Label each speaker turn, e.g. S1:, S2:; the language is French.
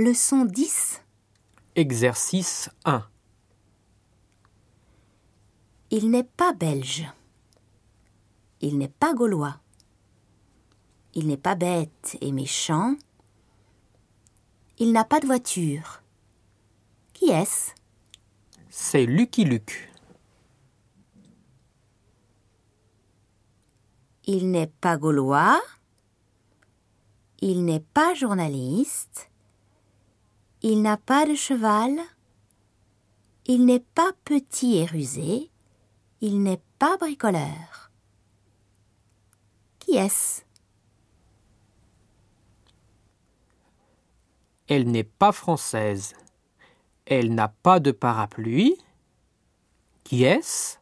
S1: Leçon 10.
S2: Exercice 1.
S1: Il n'est pas belge. Il n'est pas gaulois. Il n'est pas bête et méchant. Il n'a pas de voiture. Qui est-ce?
S2: C'est Lucky Luke.
S1: Il n'est pas gaulois. Il n'est pas journaliste. Il n'a pas de cheval. Il n'est pas petit et rusé. Il n'est pas bricoleur. Qui est-ce?
S2: Elle n'est pas française. Elle n'a pas de parapluie. Qui est-ce?